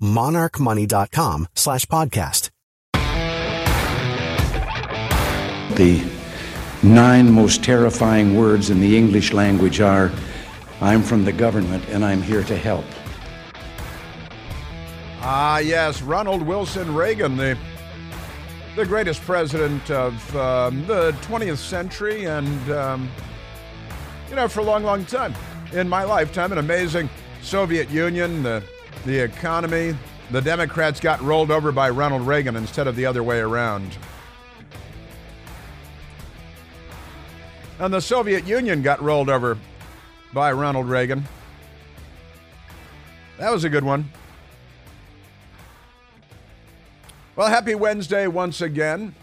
monarchmoney.com slash podcast. The nine most terrifying words in the English language are, I'm from the government and I'm here to help. Ah, yes, Ronald Wilson Reagan, the, the greatest president of um, the 20th century and, um, you know, for a long, long time. In my lifetime, an amazing Soviet Union, the the economy, the Democrats got rolled over by Ronald Reagan instead of the other way around. And the Soviet Union got rolled over by Ronald Reagan. That was a good one. Well, happy Wednesday once again.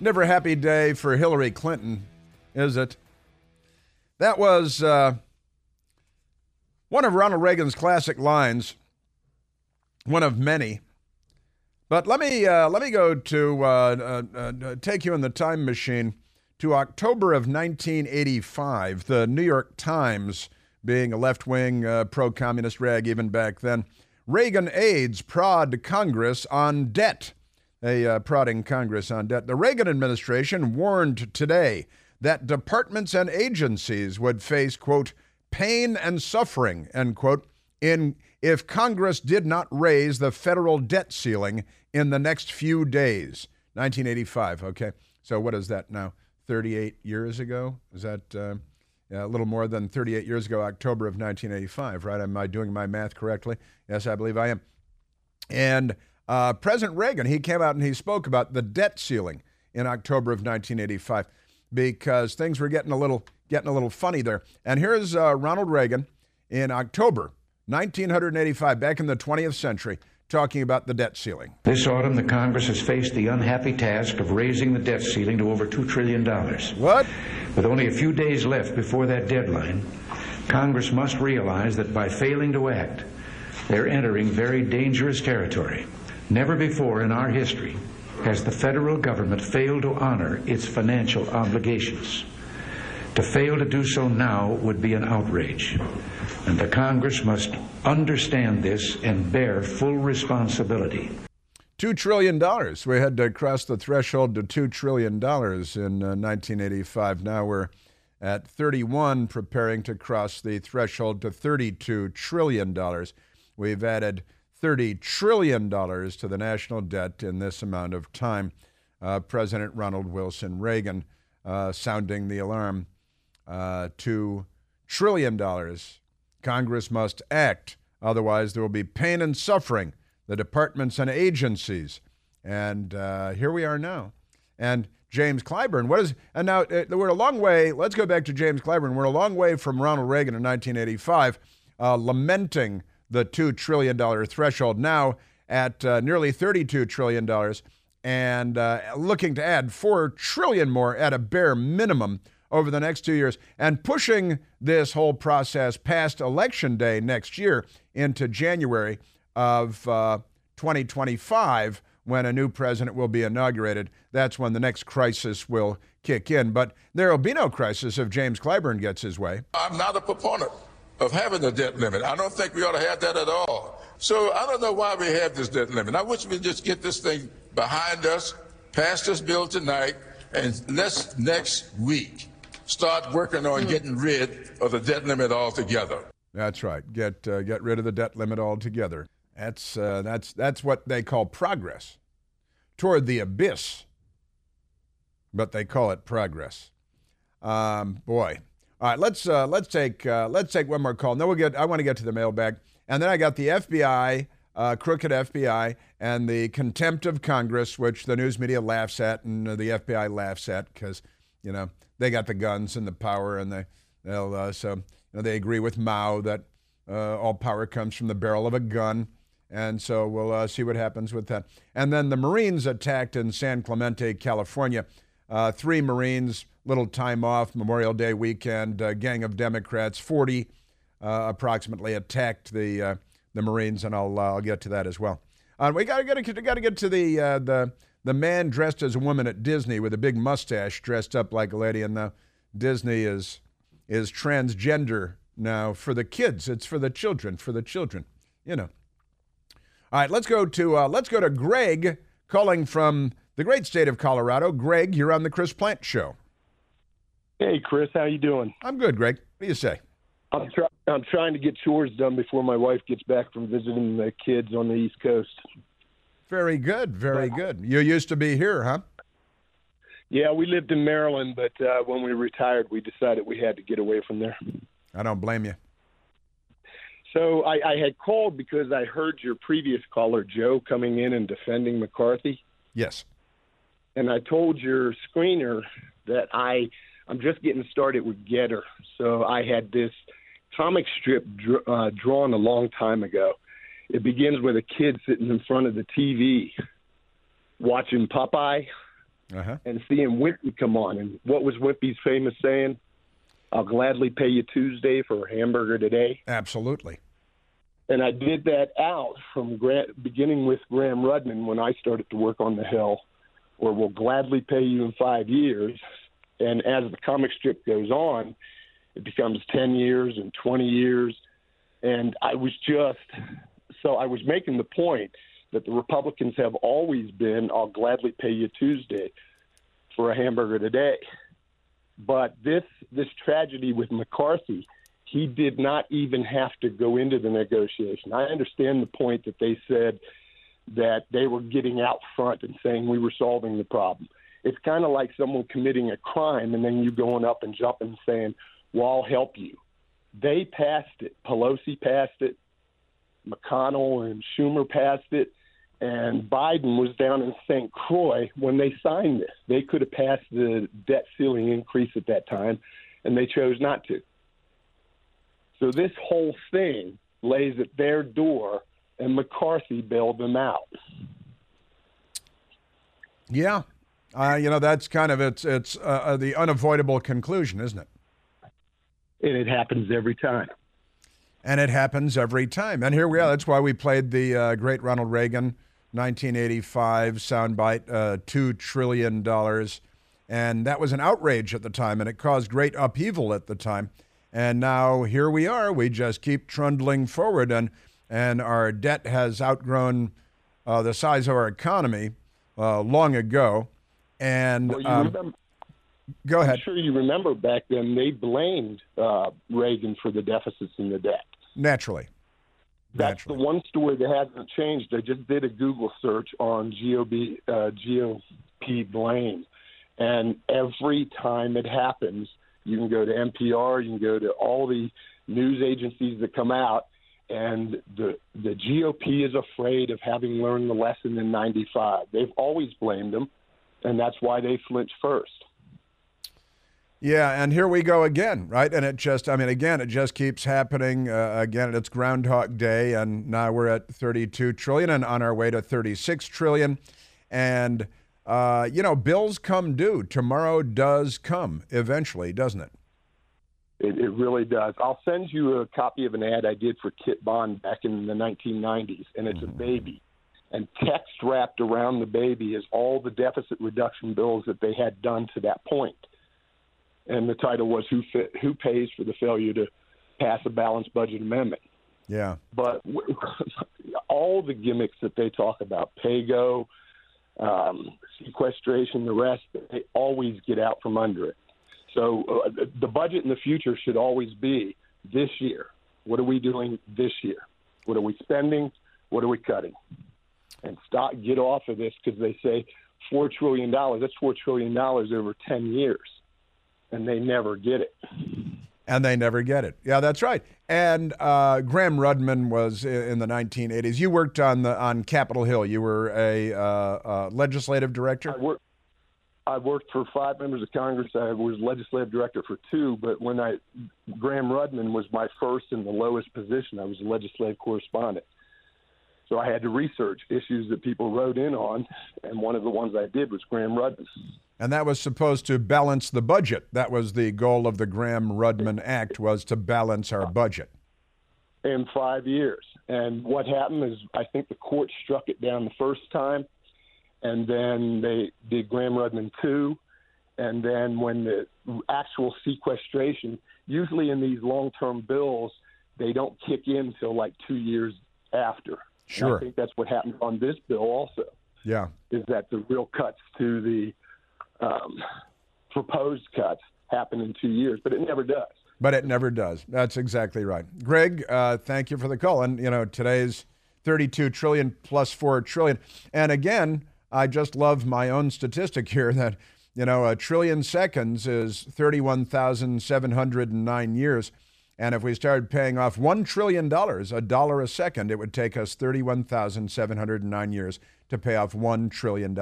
Never happy day for Hillary Clinton, is it? That was uh, one of Ronald Reagan's classic lines one of many. But let me uh, let me go to uh, uh, uh, take you in the time machine to October of 1985. The New York Times, being a left-wing uh, pro-communist rag even back then, Reagan aides prod Congress on debt. A uh, prodding Congress on debt. The Reagan administration warned today that departments and agencies would face quote pain and suffering end quote in if Congress did not raise the federal debt ceiling in the next few days. 1985, okay. So what is that now? 38 years ago? Is that uh, a little more than 38 years ago, October of 1985, right? Am I doing my math correctly? Yes, I believe I am. And uh, President Reagan, he came out and he spoke about the debt ceiling in October of 1985 because things were getting a little getting a little funny there. And here's uh, Ronald Reagan in October 1985, back in the 20th century, talking about the debt ceiling. This autumn, the Congress has faced the unhappy task of raising the debt ceiling to over $2 trillion. What? With only a few days left before that deadline, Congress must realize that by failing to act, they're entering very dangerous territory. Never before in our history has the federal government failed to honor its financial obligations. To fail to do so now would be an outrage. And the Congress must understand this and bear full responsibility. $2 trillion. We had to cross the threshold to $2 trillion in uh, 1985. Now we're at 31, preparing to cross the threshold to $32 trillion. We've added $30 trillion to the national debt in this amount of time. Uh, President Ronald Wilson Reagan uh, sounding the alarm. Uh, $2 trillion Congress must act. Otherwise, there will be pain and suffering, the departments and agencies. And uh, here we are now. And James Clyburn, what is, and now uh, we're a long way, let's go back to James Clyburn. We're a long way from Ronald Reagan in 1985, uh, lamenting the $2 trillion threshold, now at uh, nearly $32 trillion, and uh, looking to add 4 trillion more at a bare minimum over the next two years and pushing this whole process past election day next year into January of uh, 2025 when a new president will be inaugurated. That's when the next crisis will kick in. But there will be no crisis if James Clyburn gets his way. I'm not a proponent of having a debt limit. I don't think we ought to have that at all. So I don't know why we have this debt limit. I wish we just get this thing behind us, pass this bill tonight, and let's next week start working on getting rid of the debt limit altogether. That's right. Get uh, get rid of the debt limit altogether. That's uh, that's that's what they call progress. toward the abyss, but they call it progress. Um, boy. All right, let's uh, let's take uh, let's take one more call. No, we'll get. I want to get to the mailbag, and then I got the FBI, uh, crooked FBI, and the contempt of Congress, which the news media laughs at, and the FBI laughs at because you know they got the guns and the power, and they they'll uh, so you know, they agree with Mao that uh, all power comes from the barrel of a gun. And so we'll uh, see what happens with that. And then the Marines attacked in San Clemente, California. Uh, three Marines, little time off, Memorial Day weekend. A gang of Democrats, 40 uh, approximately, attacked the uh, the Marines, and I'll uh, I'll get to that as well. Uh, we got to get to the the the man dressed as a woman at Disney with a big mustache, dressed up like a lady, and now Disney is is transgender now for the kids. It's for the children, for the children, you know. All right, let's go to uh, let's go to Greg calling from the great state of Colorado. Greg, you're on the Chris Plante Show. Hey, Chris, how you doing? I'm good, Greg. What do you say? I'm, try- I'm trying to get chores done before my wife gets back from visiting the kids on the East Coast. Very good, very good. You used to be here, huh? Yeah, we lived in Maryland, but uh, when we retired, we decided we had to get away from there. I don't blame you. So I, I had called because I heard your previous caller, Joe, coming in and defending McCarthy. Yes. And I told your screener that I I'm just getting started with GETTR, So I had this comic strip dr- uh, drawn a long time ago. It begins with a kid sitting in front of the TV watching Popeye uh-huh. and seeing Wimpy come on. And what was Wimpy's famous saying? I'll gladly pay you Tuesday for a hamburger today. Absolutely. And I did that out from Grant, beginning with Gramm-Rudman when I started to work on the Hill, where we'll gladly pay you in five years. And as the comic strip goes on, it becomes 10 years and 20 years. And I was just, so I was making the point that the Republicans have always been, I'll gladly pay you Tuesday for a hamburger today. But this this tragedy with McCarthy, he did not even have to go into the negotiation. I understand the point that they said that they were getting out front and saying we were solving the problem. It's kind of like someone committing a crime and then you going up and jumping and saying, "Well, I'll help you." They passed it. Pelosi passed it. McConnell and Schumer passed it and Biden was down in St. Croix when they signed this. They could have passed the debt ceiling increase at that time, and they chose not to. So this whole thing lays at their door, and McCarthy bailed them out. Yeah, uh, you know that's kind of it's it's uh, uh the unavoidable conclusion, isn't it? And it happens every time. And it happens every time. And here we are. That's why we played the uh, great Ronald Reagan 1985 soundbite, uh, $2 trillion. And that was an outrage at the time, and it caused great upheaval at the time. And now here we are. We just keep trundling forward, and, and our debt has outgrown uh, the size of our economy uh, long ago. And well, um, remember, go ahead. I'm sure you remember back then they blamed uh, Reagan for the deficits and the debt. Naturally. That's Naturally. the one story that hasn't changed. I just did a Google search on GOP, uh, GOP blame, and every time it happens, you can go to NPR, you can go to all the news agencies that come out, and the the GOP is afraid of having learned the lesson in '95. They've always blamed them, and that's why they flinch first. Yeah, and here we go again, right? And it just, I mean, again, it just keeps happening. Uh, again, it's Groundhog Day, and now we're at 32 trillion and on our way to 36 trillion. And, uh, you know, bills come due. Tomorrow does come eventually, doesn't it? It, it really does. I'll send you a copy of an ad I did for Kit Bond back in the 1990s, and it's mm-hmm. a baby. And text wrapped around the baby is all the deficit reduction bills that they had done to that point and the title was "Who Who Pays for the Failure to Pass a Balanced Budget Amendment." Yeah. But all the gimmicks that they talk about, PAYGO, um, sequestration, the rest, they always get out from under it. So uh, the budget in the future should always be this year. What are we doing this year? What are we spending? What are we cutting? and stop get off of this because they say four trillion dollars. That's four trillion dollars over ten years, and they never get it. And they never get it. Yeah, that's right. And uh, Gramm-Rudman was in the 1980s. You worked on the on Capitol Hill. You were a uh, uh, legislative director. I worked. I worked for five members of Congress. I was legislative director for two. But when I Gramm-Rudman was my first and the lowest position, I was a legislative correspondent. So I had to research issues that people wrote in on, and one of the ones I did was Gramm-Rudman. And that was supposed to balance the budget. That was the goal of the Gramm-Rudman Act was to balance our budget. In five years. And what happened is I think the court struck it down the first time, and then they did Gramm-Rudman 2. And then when the actual sequestration, usually in these long term bills, they don't kick in until like two years after. Sure. And I think that's what happened on this bill also. Yeah. Is that the real cuts to the um, proposed cuts happen in two years, but it never does. But it never does. That's exactly right. Greg, uh, thank you for the call. And, you know, today's 32 trillion plus 4 trillion. And again, I just love my own statistic here that, you know, a trillion seconds is 31,709 years. And if we started paying off $1 trillion, a dollar a second, it would take us 31,709 years to pay off $1 trillion.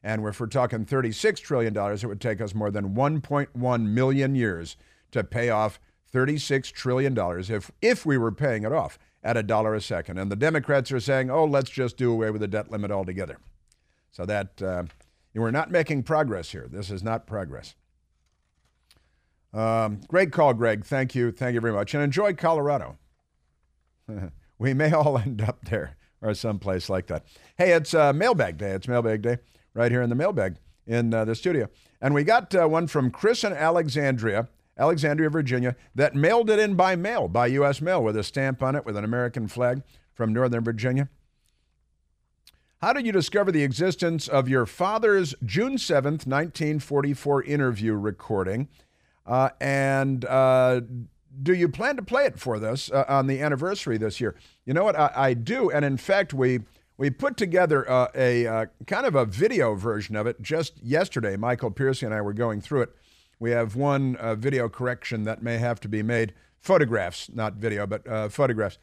And if we're talking $36 trillion, it would take us more than 1.1 million years to pay off $36 trillion if, if we were paying it off at a dollar a second. And the Democrats are saying, oh, let's just do away with the debt limit altogether. So that uh, we're not making progress here. This is not progress. Um, great call, Greg. Thank you. Thank you very much. And enjoy Colorado. we may all end up there or someplace like that. Hey, it's uh, mailbag day. It's mailbag day right here in the mailbag in uh, the studio. And we got uh, one from Chris and Alexandria, Alexandria, Virginia, that mailed it in by mail, by U.S. mail, with a stamp on it with an American flag from Northern Virginia. How did you discover the existence of your father's June 7th, 1944 interview recording? Uh, and uh, do you plan to play it for this uh, on the anniversary this year? You know what? I, I do. And in fact, we, we put together uh, a uh, kind of a video version of it just yesterday. Michael Piercy and I were going through it. We have one uh, video correction that may have to be made photographs, not video, but photographs.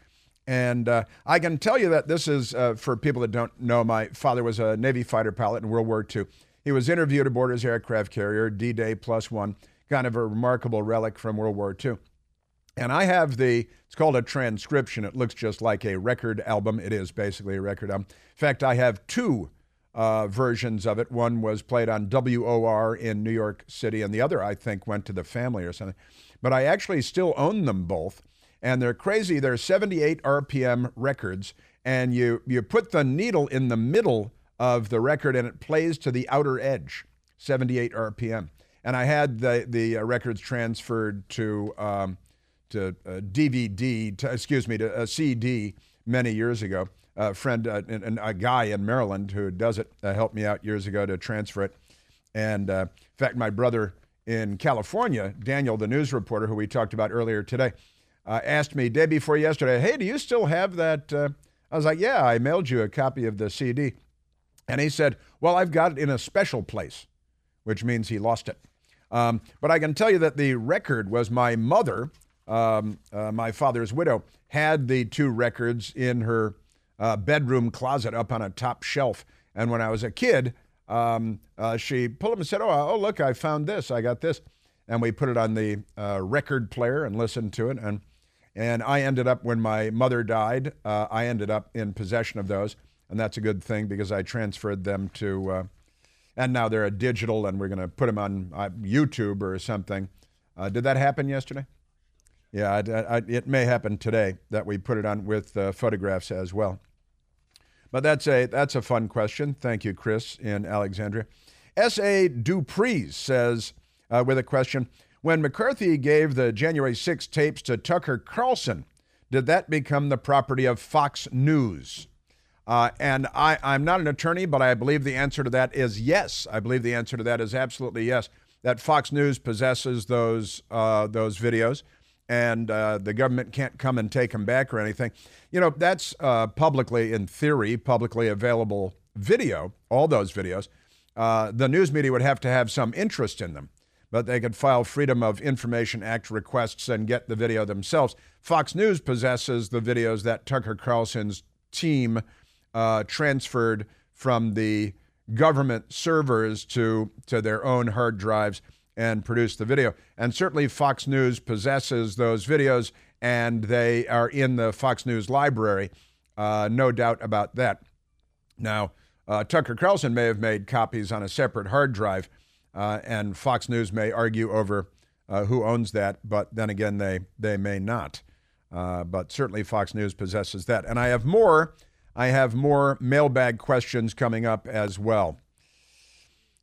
And uh, I can tell you that this is, uh, for people that don't know, my father was a Navy fighter pilot in World War II. He was interviewed aboard his aircraft carrier, D Day plus one, kind of a remarkable relic from World War II. And I have the, it's called a transcription. It looks just like a record album. It is basically a record album. In fact, I have two uh, versions of it. One was played on WOR in New York City, and the other, I think, went to the family or something. But I actually still own them both and they're crazy. They're 78 RPM records, and you you put the needle in the middle of the record, and it plays to the outer edge, 78 RPM. And I had the the uh, records transferred to um, to uh, DVD, to, excuse me, to a CD many years ago. A friend, uh, and, a guy in Maryland who does it, uh, helped me out years ago to transfer it. And uh, in fact, my brother in California, Daniel, the news reporter who we talked about earlier today, uh, asked me day before yesterday, "Hey, do you still have that?" Uh, I was like, "Yeah, I mailed you a copy of the CD," and he said, "Well, I've got it in a special place," which means he lost it. Um, but I can tell you that the record was my mother, um, uh, my father's widow, had the two records in her uh, bedroom closet up on a top shelf. And when I was a kid, um, uh, she pulled them and said, "Oh, oh, look, I found this. I got this." And we put it on the uh, record player and listened to it. And and I ended up, when my mother died, uh, I ended up in possession of those. And that's a good thing because I transferred them to, uh, and now they're a digital and we're going to put them on uh, YouTube or something. Uh, did that happen yesterday? Yeah, I, I, it may happen today that we put it on with uh, photographs as well. But that's a, that's a fun question. Thank you, Chris in Alexandria. S.A. Duprees says, uh, with a question when McCarthy gave the January 6 tapes to Tucker Carlson, did that become the property of Fox News? Uh, and I, I'm not an attorney, but I believe the answer to that is yes. I believe the answer to that is absolutely yes. That Fox News possesses those uh, those videos, and uh, the government can't come and take them back or anything. You know, that's uh, publicly, in theory, publicly available video, all those videos. Uh, the news media would have to have some interest in them, but they could file Freedom of Information Act requests and get the video themselves. Fox News possesses the videos that Tucker Carlson's team uh, transferred from the government servers to, to their own hard drives and produce the video. And certainly Fox News possesses those videos and they are in the Fox News library. Uh, no doubt about that. Now, uh, Tucker Carlson may have made copies on a separate hard drive, uh, and Fox News may argue over uh, who owns that, but then again, they, they may not. Uh, but certainly Fox News possesses that. And I have more. I have more mailbag questions coming up as well.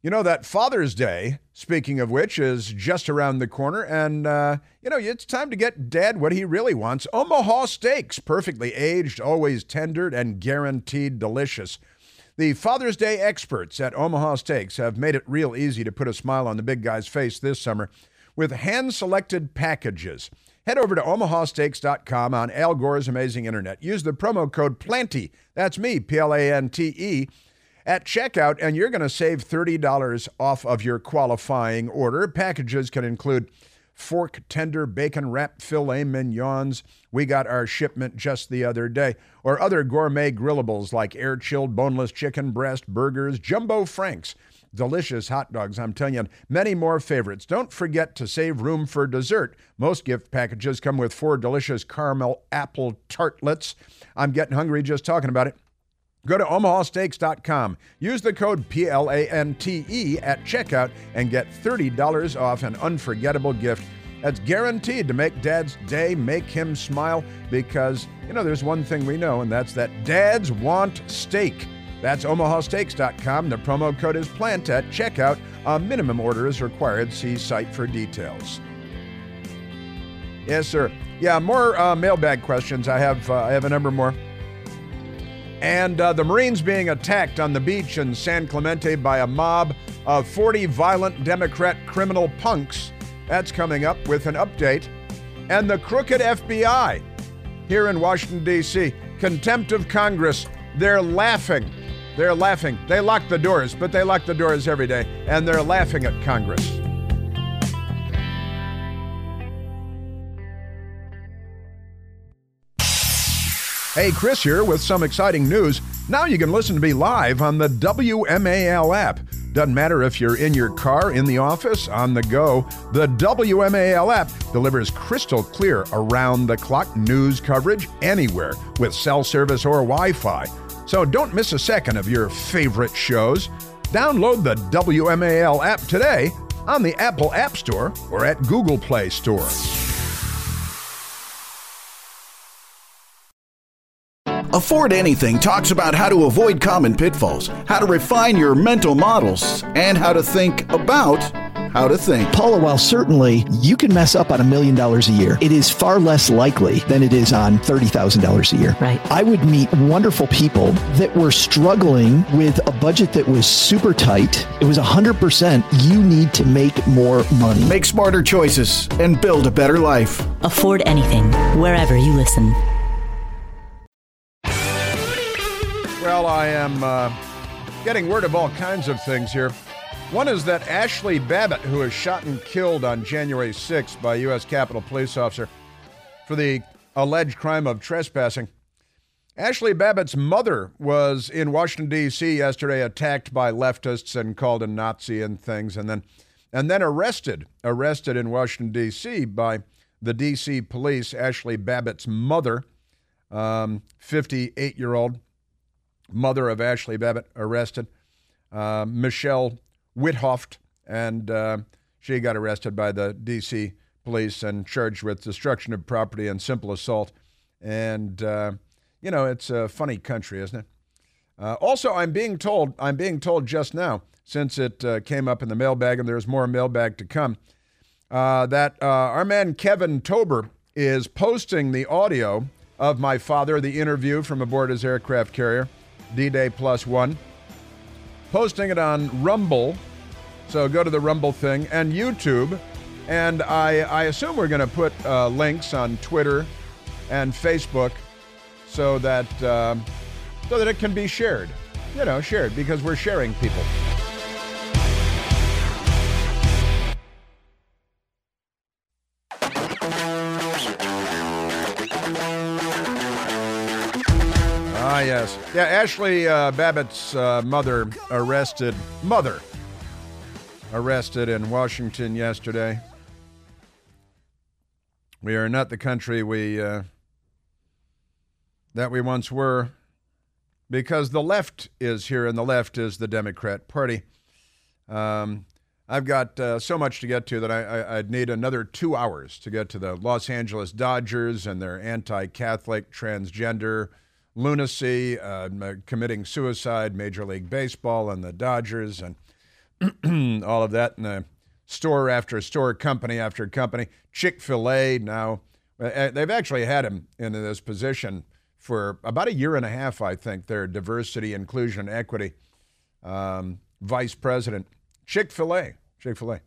You know, that Father's Day, speaking of which, is just around the corner. And, uh, you know, it's time to get Dad what he really wants Omaha steaks, perfectly aged, always tendered, and guaranteed delicious. The Father's Day experts at Omaha Steaks have made it real easy to put a smile on the big guy's face this summer with hand selected packages. Head over to omahasteaks.com on Al Gore's amazing internet. Use the promo code PLANTE, that's me, P L A N T E at checkout, and you're going to save $30 off of your qualifying order. Packages can include fork tender bacon wrap filet mignons. We got our shipment just the other day. Or other gourmet grillables like air chilled boneless chicken breast, burgers, jumbo franks, delicious hot dogs. I'm telling you, many more favorites. Don't forget to save room for dessert. Most gift packages come with four delicious caramel apple tartlets. I'm getting hungry just talking about it. Go to omahasteaks.com. Use the code PLANTE at checkout and get $30 off an unforgettable gift. That's guaranteed to make Dad's day, make him smile, because, you know, there's one thing we know, and that's that dads want steak. That's omahasteaks.com. The promo code is PLANTE at checkout. A minimum order is required. See site for details. Yes, sir. Yeah, more uh, mailbag questions. I have, uh, I have a number more. And uh, the Marines being attacked on the beach in San Clemente by a mob of 40 violent Democrat criminal punks. That's coming up with an update. And the crooked FBI here in Washington, D.C. Contempt of Congress. They're laughing. They're laughing. They lock the doors, but they lock the doors every day, and they're laughing at Congress. Hey, Chris here with some exciting news. Now you can listen to me live on the WMAL app. Doesn't matter if you're in your car, in the office, on the go, the WMAL app delivers crystal clear around the clock news coverage anywhere with cell service or Wi Fi. So don't miss a second of your favorite shows. Download the WMAL app today on the Apple App Store or at Google Play Store. Afford Anything talks about how to avoid common pitfalls, how to refine your mental models, and how to think about how to think. Paula, while certainly you can mess up on a million dollars a year, it is far less likely than it is on $30,000 a year. Right. I would meet wonderful people that were struggling with a budget that was super tight. It was 100% you need to make more money. Make smarter choices and build a better life. Afford anything, wherever you listen. Well, I am uh, getting word of all kinds of things here. One is that Ashli Babbitt, who was shot and killed on January 6th by a U.S. Capitol police officer for the alleged crime of trespassing. Ashli Babbitt's mother was in Washington, D.C. yesterday, attacked by leftists and called a Nazi and things, and then, and then arrested, arrested in Washington, D.C. by the D.C. police. Ashli Babbitt's mother, 58 um, year old mother of Ashli Babbitt, arrested. Uh, Michelle Witthoeft, and uh, she got arrested by the D.C. police and charged with destruction of property and simple assault. And uh, you know, it's a funny country, isn't it? Uh, also, I'm being told, I'm being told just now, since it uh, came up in the mailbag, and there's more mailbag to come, uh, that our man Kevin Tober is posting the audio of my father, the interview from aboard his aircraft carrier, D Day Plus One, posting it on Rumble. So go to the Rumble thing and YouTube. And I, I assume we're going to put uh, links on Twitter and Facebook so that uh, so that it can be shared. You know, shared because we're sharing people. Yeah, Ashli uh, Babbitt's uh, mother arrested. Mother arrested in Washington yesterday. We are not the country we uh, that we once were, because the left is here, and the left is the Democrat Party. Um, I've got uh, so much to get to that I, would need another two hours to get to the Los Angeles Dodgers and their anti-Catholic, transgender lunacy, uh, committing suicide, Major League Baseball, and the Dodgers, and all of that, and the store after store, company after company. Chick fil A now, uh, they've actually had him in this position for about a year and a half, I think, their diversity, inclusion, equity um, vice president. Chick fil A. Chick fil A.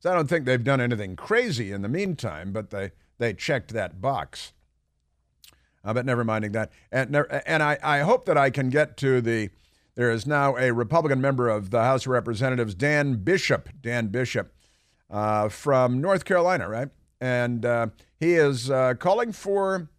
So I don't think they've done anything crazy in the meantime, but they, they checked that box. Uh, but never minding that. And, and I, I hope that I can get to the. There is now a Republican member of the House of Representatives, Dan Bishop. Dan Bishop uh, from North Carolina, right? And uh, he is uh, calling for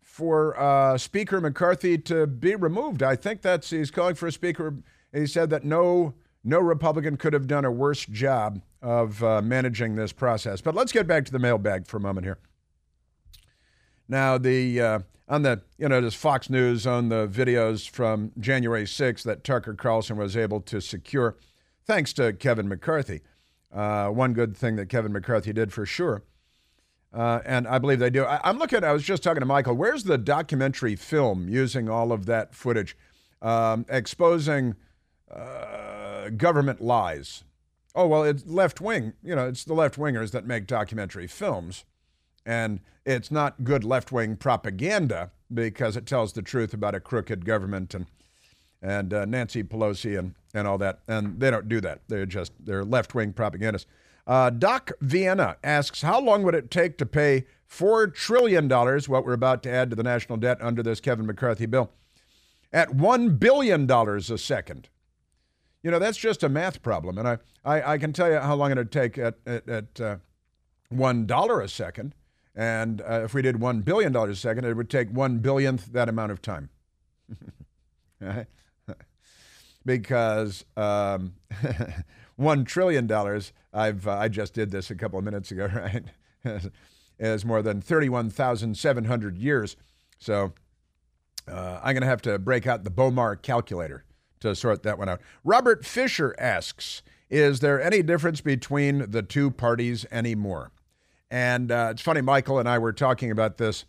for uh, Speaker McCarthy to be removed. I think that's he's calling for a speaker. He said that no no Republican could have done a worse job of uh, managing this process. But let's get back to the mailbag for a moment here. Now the on the you know this Fox News on the videos from January 6th that Tucker Carlson was able to secure, thanks to Kevin McCarthy. Uh, one good thing that Kevin McCarthy did for sure. Uh, and I believe they do. I, am looking, I was just talking to Michael. Where's the documentary film using all of that footage, um, exposing uh, government lies? Oh, well, it's left wing. You know, it's the left wingers that make documentary films. And it's not good left wing propaganda because it tells the truth about a crooked government and, and uh, Nancy Pelosi and and all that. And they don't do that. They're just they're left wing propagandists. Uh, Doc Vienna asks, how long would it take to pay four trillion dollars, what we're about to add to the national debt under this Kevin McCarthy bill, at one billion dollars a second? You know, that's just a math problem, and I, I, I can tell you how long it would take at at, at uh, one dollar a second, and uh, if we did one billion dollars a second, it would take one billionth that amount of time. because um, one trillion dollars. I've uh, I just did this a couple of minutes ago, right? is more than thirty-one thousand seven hundred years. So uh, I'm going to have to break out the Bowmar calculator to sort that one out. Robert Fisher asks, "Is there any difference between the two parties anymore?" And uh, it's funny, Michael and I were talking about this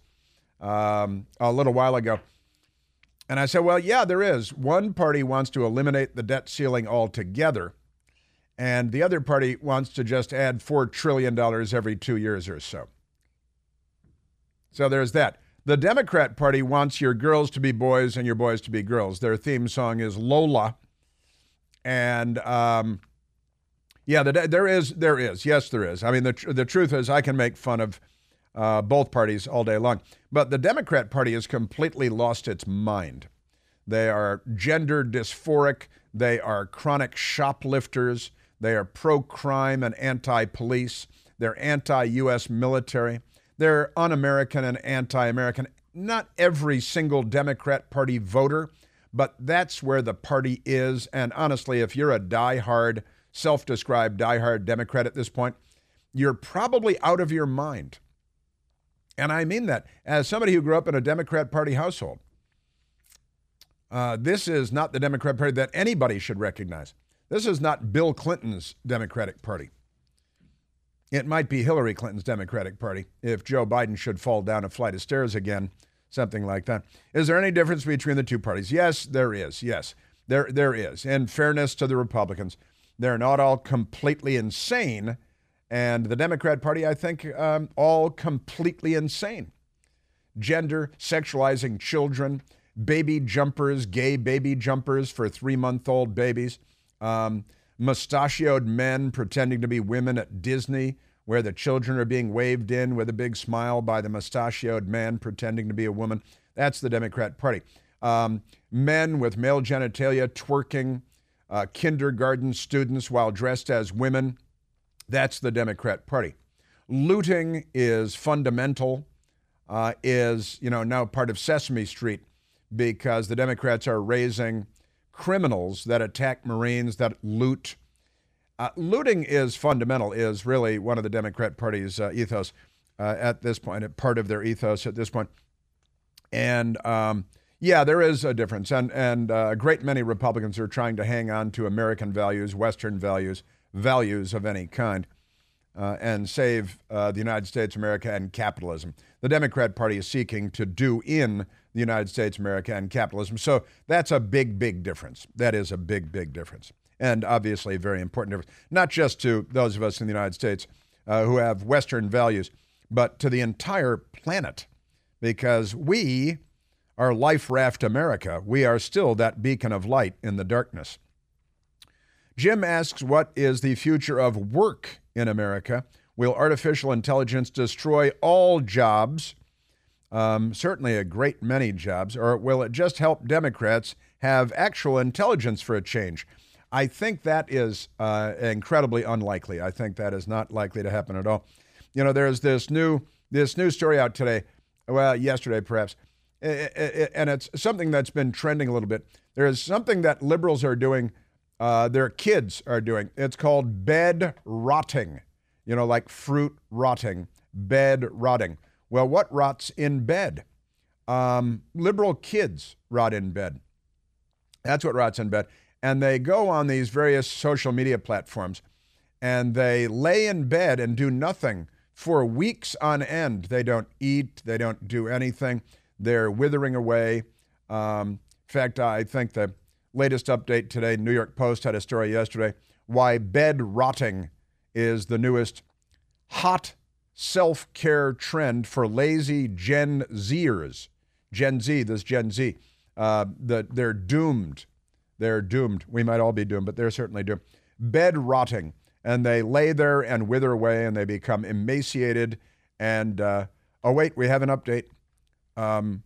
um, a little while ago. And I said, well, yeah, there is. One party wants to eliminate the debt ceiling altogether, and the other party wants to just add $4 trillion every two years or so. So there's that. The Democrat Party wants your girls to be boys and your boys to be girls. Their theme song is Lola. And um, yeah, the, there is, there is. Yes, there is. I mean, the, the truth is, I can make fun of uh, both parties all day long. But the Democrat Party has completely lost its mind. They are gender dysphoric. They are chronic shoplifters. They are pro crime and anti police. They're anti US military. They're un American and anti American. Not every single Democrat Party voter, but that's where the party is. And honestly, if you're a die-hard, self described die-hard Democrat at this point, you're probably out of your mind. And I mean that as somebody who grew up in a Democrat Party household. Uh, this is not the Democrat Party that anybody should recognize. This is not Bill Clinton's Democratic Party. It might be Hillary Clinton's Democratic Party if Joe Biden should fall down a flight of stairs again, something like that. Is there any difference between the two parties? Yes, there is. Yes, there, there is. In fairness to the Republicans, they're not all completely insane and the Democrat Party, I think, um, all completely insane. Gender, sexualizing children, baby jumpers, gay baby jumpers for three month old babies, um, mustachioed men pretending to be women at Disney where the children are being waved in with a big smile by the mustachioed man pretending to be a woman. That's the Democrat Party. Um, men with male genitalia twerking, uh, kindergarten students while dressed as women. That's the Democrat Party. Looting is fundamental, uh, is you know now part of Sesame Street because the Democrats are raising criminals that attack Marines, that loot. Uh, looting is fundamental, is really one of the Democrat Party's uh, ethos uh, at this point, part of their ethos at this point. And um, yeah, there is a difference. And, and uh, a great many Republicans are trying to hang on to American values, Western values, values of any kind. Uh, and save uh, the United States America and capitalism. The Democrat Party is seeking to do in the United States, America, and capitalism. So that's a big, big difference. That is a big, big difference. And obviously, a very important difference, not just to those of us in the United States uh, who have Western values, but to the entire planet, because we are Life Raft America. We are still that beacon of light in the darkness. Jim asks, What is the future of work in America? Will artificial intelligence destroy all jobs? um, certainly a great many jobs, or will it just help Democrats have actual intelligence for a change? I think that is uh, incredibly unlikely. I think that is not likely to happen at all. You know, there's this new this new story out today, well, yesterday perhaps, and it's something that's been trending a little bit. There is something that liberals are doing, uh, their kids are doing. It's called bed rotting. You know, like fruit rotting, bed rotting. Well, what rots in bed? Um, liberal kids rot in bed. That's what rots in bed. And they go on these various social media platforms and they lay in bed and do nothing for weeks on end. They don't eat, they don't do anything. They're withering away. Um, in fact, I think the latest update today, New York Post had a story yesterday why bed rotting is the newest hot self care trend for lazy Gen Zers. Gen Z, this Gen Z, uh, that they're doomed. They're doomed. We might all be doomed, but they're certainly doomed. Bed rotting, and they lay there and wither away, and they become emaciated. And uh, oh wait, we have an update. Um,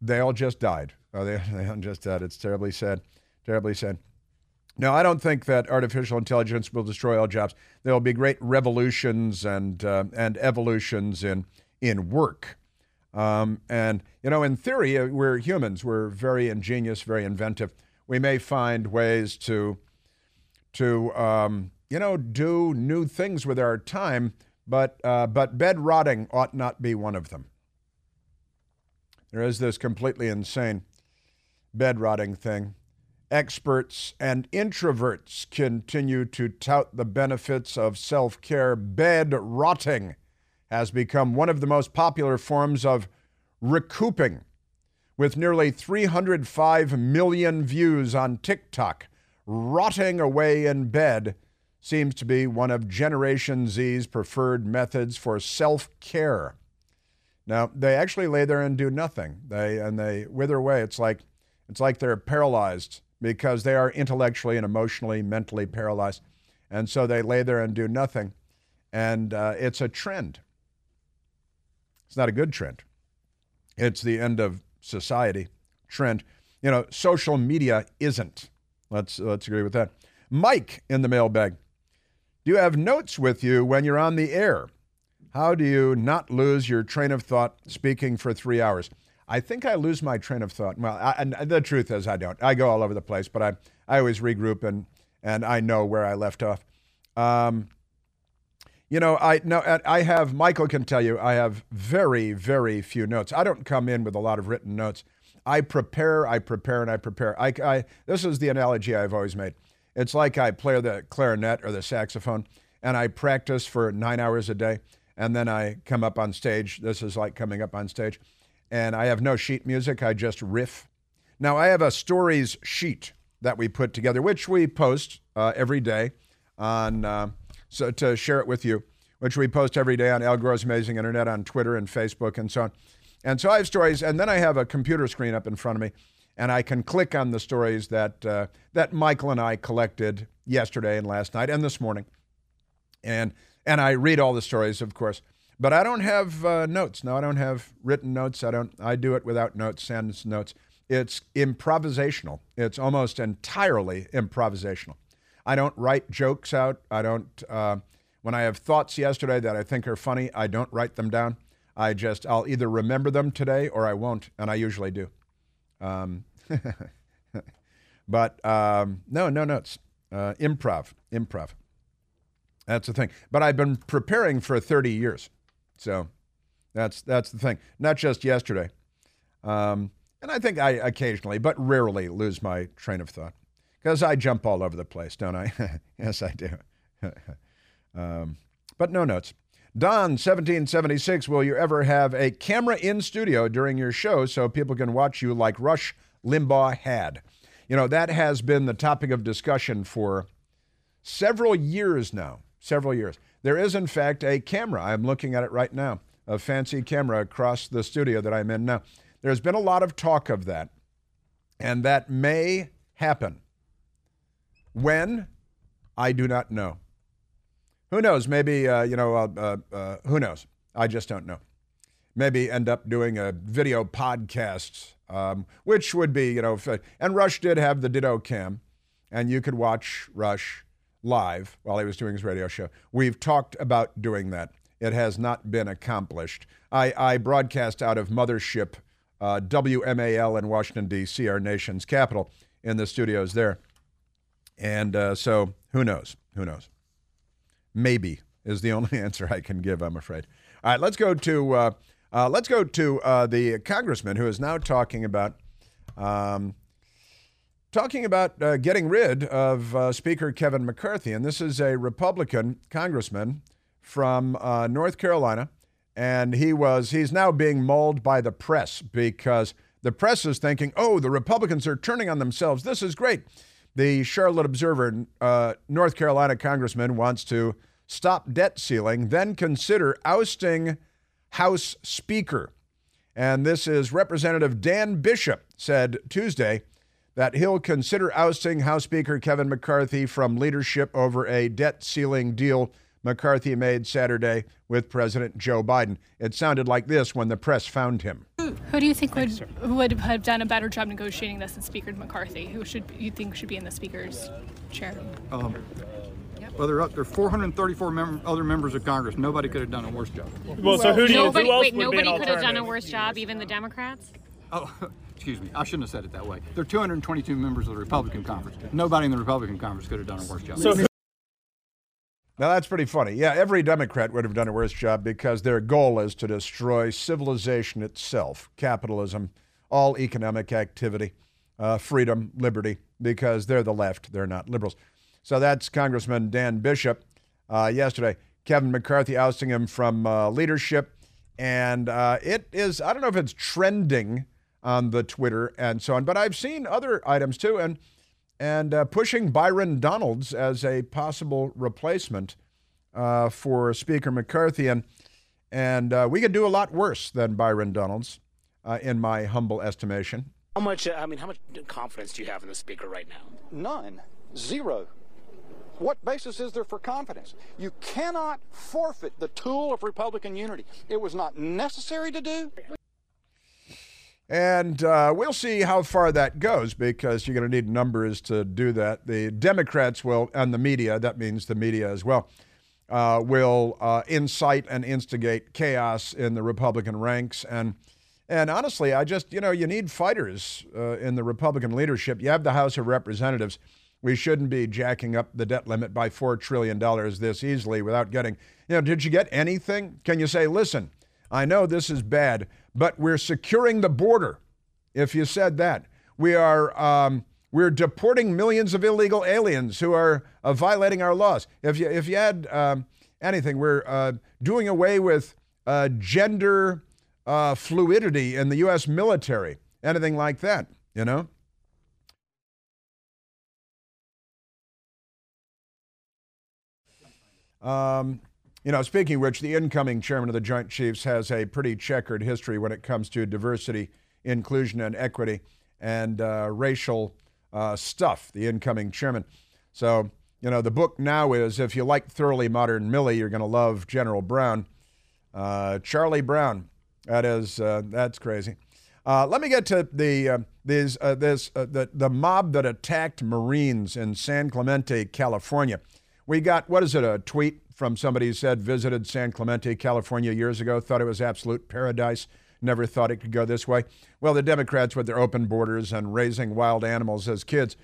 they all just died. Oh, they, they all just died. It's terribly sad. Terribly sad. Now, I don't think that artificial intelligence will destroy all jobs. There will be great revolutions and uh, and evolutions in in work. Um, and you know, in theory, uh, we're humans. We're very ingenious, very inventive. We may find ways to to um, you know do new things with our time, but uh, but bed rotting ought not be one of them. There is this completely insane bed rotting thing. Experts and introverts continue to tout the benefits of self care. Bed rotting has become one of the most popular forms of recouping. With nearly 305 million views on TikTok, rotting away in bed seems to be one of Generation Z's preferred methods for self care. Now, they actually lay there and do nothing. They and they wither away. It's like it's like they're paralyzed because they are intellectually and emotionally, mentally paralyzed. And so they lay there and do nothing. And uh, it's a trend. It's not a good trend. It's the end of society trend. You know, social media isn't. Let's let's agree with that. Mike in the mailbag. Do you have notes with you when you're on the air? How do you not lose your train of thought speaking for three hours? I think I lose my train of thought. Well, I, and the truth is, I don't. I go all over the place, but I, I always regroup and, and I know where I left off. Um, you know, I know I have. Michael can tell you, I have very, very few notes. I don't come in with a lot of written notes. I prepare, I prepare, and I prepare. I, I this is the analogy I've always made. It's like I play the clarinet or the saxophone, and I practice for nine hours a day, and then I come up on stage. This is like coming up on stage and I have no sheet music. I just riff. Now, I have a stories sheet that we put together, which we post uh, every day on, uh, so to share it with you, which we post every day on Al Gore's Amazing Internet, on Twitter and Facebook and so on. And so I have stories, and then I have a computer screen up in front of me, and I can click on the stories that uh, that Michael and I collected yesterday and last night and this morning. And and I read all the stories, of course. But I don't have uh, notes. No, I don't have written notes. I don't. I do it without notes, sans notes. It's improvisational. It's almost entirely improvisational. I don't write jokes out. I don't. Uh, when I have thoughts yesterday that I think are funny, I don't write them down. I just I'll either remember them today or I won't, and I usually do. Um, but um, no, no notes. Uh, improv, improv. That's the thing. But I've been preparing for 30 years, so that's that's the thing. Not just yesterday, um, and I think I occasionally, but rarely, lose my train of thought because I jump all over the place, don't I? yes, I do. um, but no notes. Don, 1776, will you ever have a camera in studio during your show so people can watch you like Rush Limbaugh had? You know, that has been the topic of discussion for several years now. Several years. There is, in fact, a camera. I'm looking at it right now, a fancy camera across the studio that I'm in now. There's been a lot of talk of that, and that may happen. When? I do not know. Who knows? Maybe, uh, you know, uh, uh, uh, who knows? I just don't know. Maybe end up doing a video podcast, um, which would be, you know, and Rush did have the Ditto Cam, and you could watch Rush live while he was doing his radio show. We've talked about doing that. It has not been accomplished. I, I broadcast out of Mothership uh, WMAL in Washington, D.C., our nation's capital, in the studios there. And uh, so who knows? Who knows? Maybe is the only answer I can give, I'm afraid. All right, let's go to uh, uh, let's go to uh, the congressman who is now talking about um, talking about uh, getting rid of uh, Speaker Kevin McCarthy, and this is a Republican congressman from uh, North Carolina, and he was he's now being mauled by the press because the press is thinking, oh, the Republicans are turning on themselves. This is great. The Charlotte Observer, uh, North Carolina congressman, wants to stop debt ceiling, then consider ousting House Speaker. And this is Representative Dan Bishop said Tuesday that he'll consider ousting House Speaker Kevin McCarthy from leadership over a debt ceiling deal McCarthy made Saturday with President Joe Biden. It sounded like this when the press found him. Who do you think would who would have done a better job negotiating this than Speaker McCarthy? Who should you think should be in the Speaker's chair? Um, well, there are, there are 434 mem- other members of Congress. Nobody could have done a worse job. Well, so who do you? Nobody, who else wait, would nobody be could have done a worse job, even the Democrats. Oh, excuse me. I shouldn't have said it that way. There are 222 members of the Republican conference. Nobody in the Republican conference could have done a worse job. So Now that's pretty funny. Yeah, every Democrat would have done a worse job because their goal is to destroy civilization itself, capitalism, all economic activity, uh, freedom, liberty, because they're the left, they're not liberals. So that's Congressman Dan Bishop uh, yesterday. Kevin McCarthy ousting him from uh, leadership. And uh, it is, I don't know if it's trending on the Twitter and so on, but I've seen other items too. And and uh, pushing Byron Donalds as a possible replacement uh, for Speaker McCarthy. And, and uh, we could do a lot worse than Byron Donalds, uh, in my humble estimation. How much? I mean, how much confidence do you have in the speaker right now? None. Zero. What basis is there for confidence? You cannot forfeit the tool of Republican unity. It was not necessary to do. And uh, we'll see how far that goes because you're going to need numbers to do that. The Democrats will, and the media, that means the media as well, uh, will uh, incite and instigate chaos in the Republican ranks. And and honestly, I just, you know, you need fighters uh, in the Republican leadership. You have the House of Representatives. We shouldn't be jacking up the debt limit by $4 trillion this easily without getting, you know, did you get anything? Can you say, listen, I know this is bad, but we're securing the border. If you said that, we are um, we're deporting millions of illegal aliens who are uh, violating our laws. If you if you had um, anything, we're uh, doing away with uh, gender uh, fluidity in the U.S. military. Anything like that, you know. Um, you know, speaking which, the incoming chairman of the Joint Chiefs has a pretty checkered history when it comes to diversity, inclusion, and equity and uh, racial uh, stuff. The incoming chairman. So, you know, the book now is if you like thoroughly modern Millie, you're going to love General Brown. Uh, Charlie Brown. That is, uh, that's crazy. Uh, let me get to the uh, this uh, this the the mob that attacked Marines in San Clemente, California. We got what is it? A tweet from somebody who said visited San Clemente, California years ago, thought it was absolute paradise. Never thought it could go this way. Well, the Democrats with their open borders and raising wild animals as kids.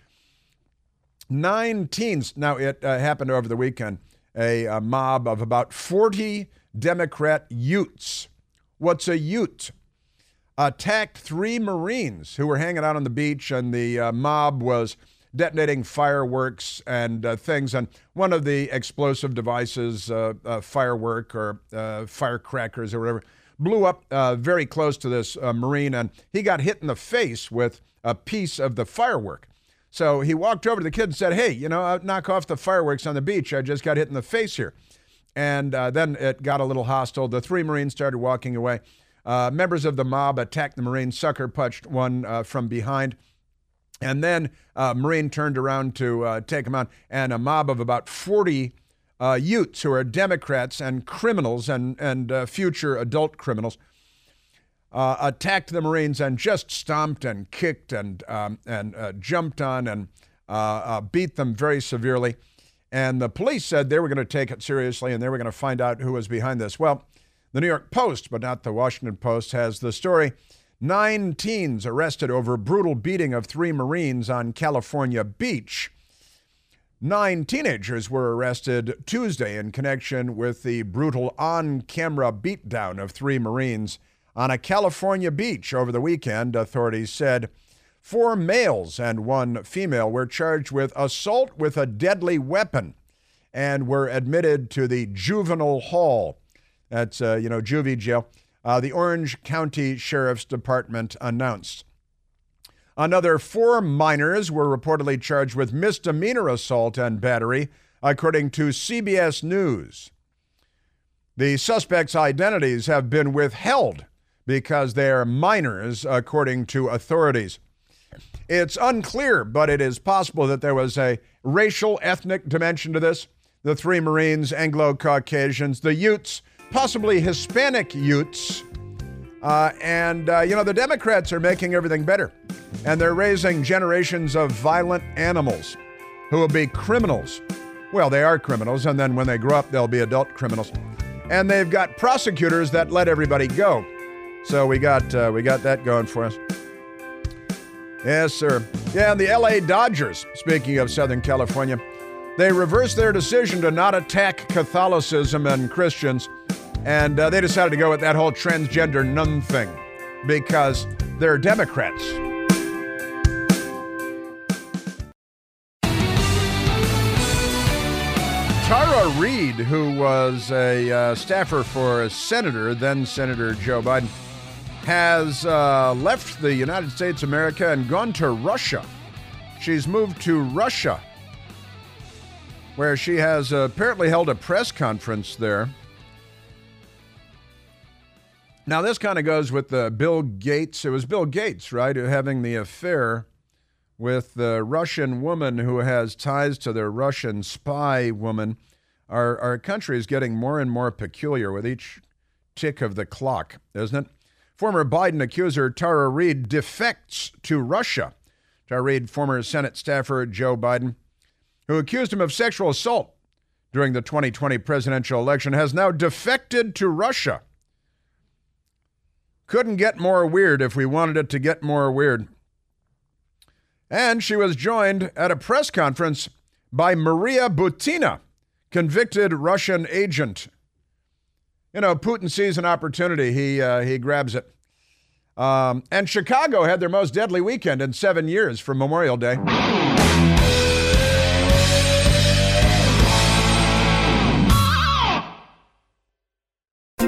Nine teens. Now it uh, happened over the weekend. A, a mob of about 40 Democrat Utes. What's a Ute? attacked three Marines who were hanging out on the beach, and the uh, mob was detonating fireworks and uh, things. And one of the explosive devices, uh, uh firework or uh, firecrackers or whatever, blew up uh, very close to this Marine, and he got hit in the face with a piece of the firework. So he walked over to the kid and said, Hey, you know, knock off the fireworks on the beach. I just got hit in the face here. And then it got a little hostile. The three Marines started walking away. Uh, members of the mob attacked the Marine, sucker punched one uh, from behind. And then uh, Marine turned around to uh, take him on, and a mob of about 40 uh, Utes who are Democrats and criminals and, and uh, future adult criminals attacked the Marines and just stomped and kicked and, um, and jumped on and beat them very severely. And the police said they were going to take it seriously and they were going to find out who was behind this. Well, the New York Post, but not the Washington Post, has the story. Nine teens arrested over brutal beating of three Marines on California beach. Nine teenagers were arrested Tuesday in connection with the brutal on camera beatdown of three Marines on a California beach over the weekend, authorities said. Four males and one female were charged with assault with a deadly weapon and were admitted to the juvenile hall. That's, uh, you know, juvie jail. Uh, the Orange County Sheriff's Department announced. Another four minors were reportedly charged with misdemeanor assault and battery, according to CBS News. The suspects' identities have been withheld because they are minors, according to authorities. It's unclear, but it is possible that there was a racial, ethnic dimension to this. The three Marines, Anglo Caucasians, the Utes, possibly Hispanic Utes. Uh, and, uh, you know, the Democrats are making everything better. And they're raising generations of violent animals who will be criminals. Well, they are criminals, and then when they grow up, they'll be adult criminals. And they've got prosecutors that let everybody go. So we got uh, we got that going for us. Yes, sir. Yeah, and the LA Dodgers, speaking of Southern California, they reversed their decision to not attack Catholicism and Christians and uh, they decided to go with that whole transgender nun thing because they're Democrats. Tara Reade, who was a uh, staffer for a senator, then Senator Joe Biden, has uh, left the United States of America and gone to Russia. She's moved to Russia, where she has apparently held a press conference there. Now, this kind of goes with the Bill Gates. It was Bill Gates, right, who having the affair with the Russian woman who has ties to the Russian spy woman. Our, our country is getting more and more peculiar with each tick of the clock, isn't it? Former Biden accuser Tara Reade defects to Russia. Tara Reade, former Senate staffer Joe Biden, who accused him of sexual assault during the 2020 presidential election, has now defected to Russia. Couldn't get more weird if we wanted it to get more weird. And she was joined at a press conference by Maria Butina, convicted Russian agent. You know, Putin sees an opportunity, he, uh, he grabs it. Um, and Chicago had their most deadly weekend in seven years for Memorial Day.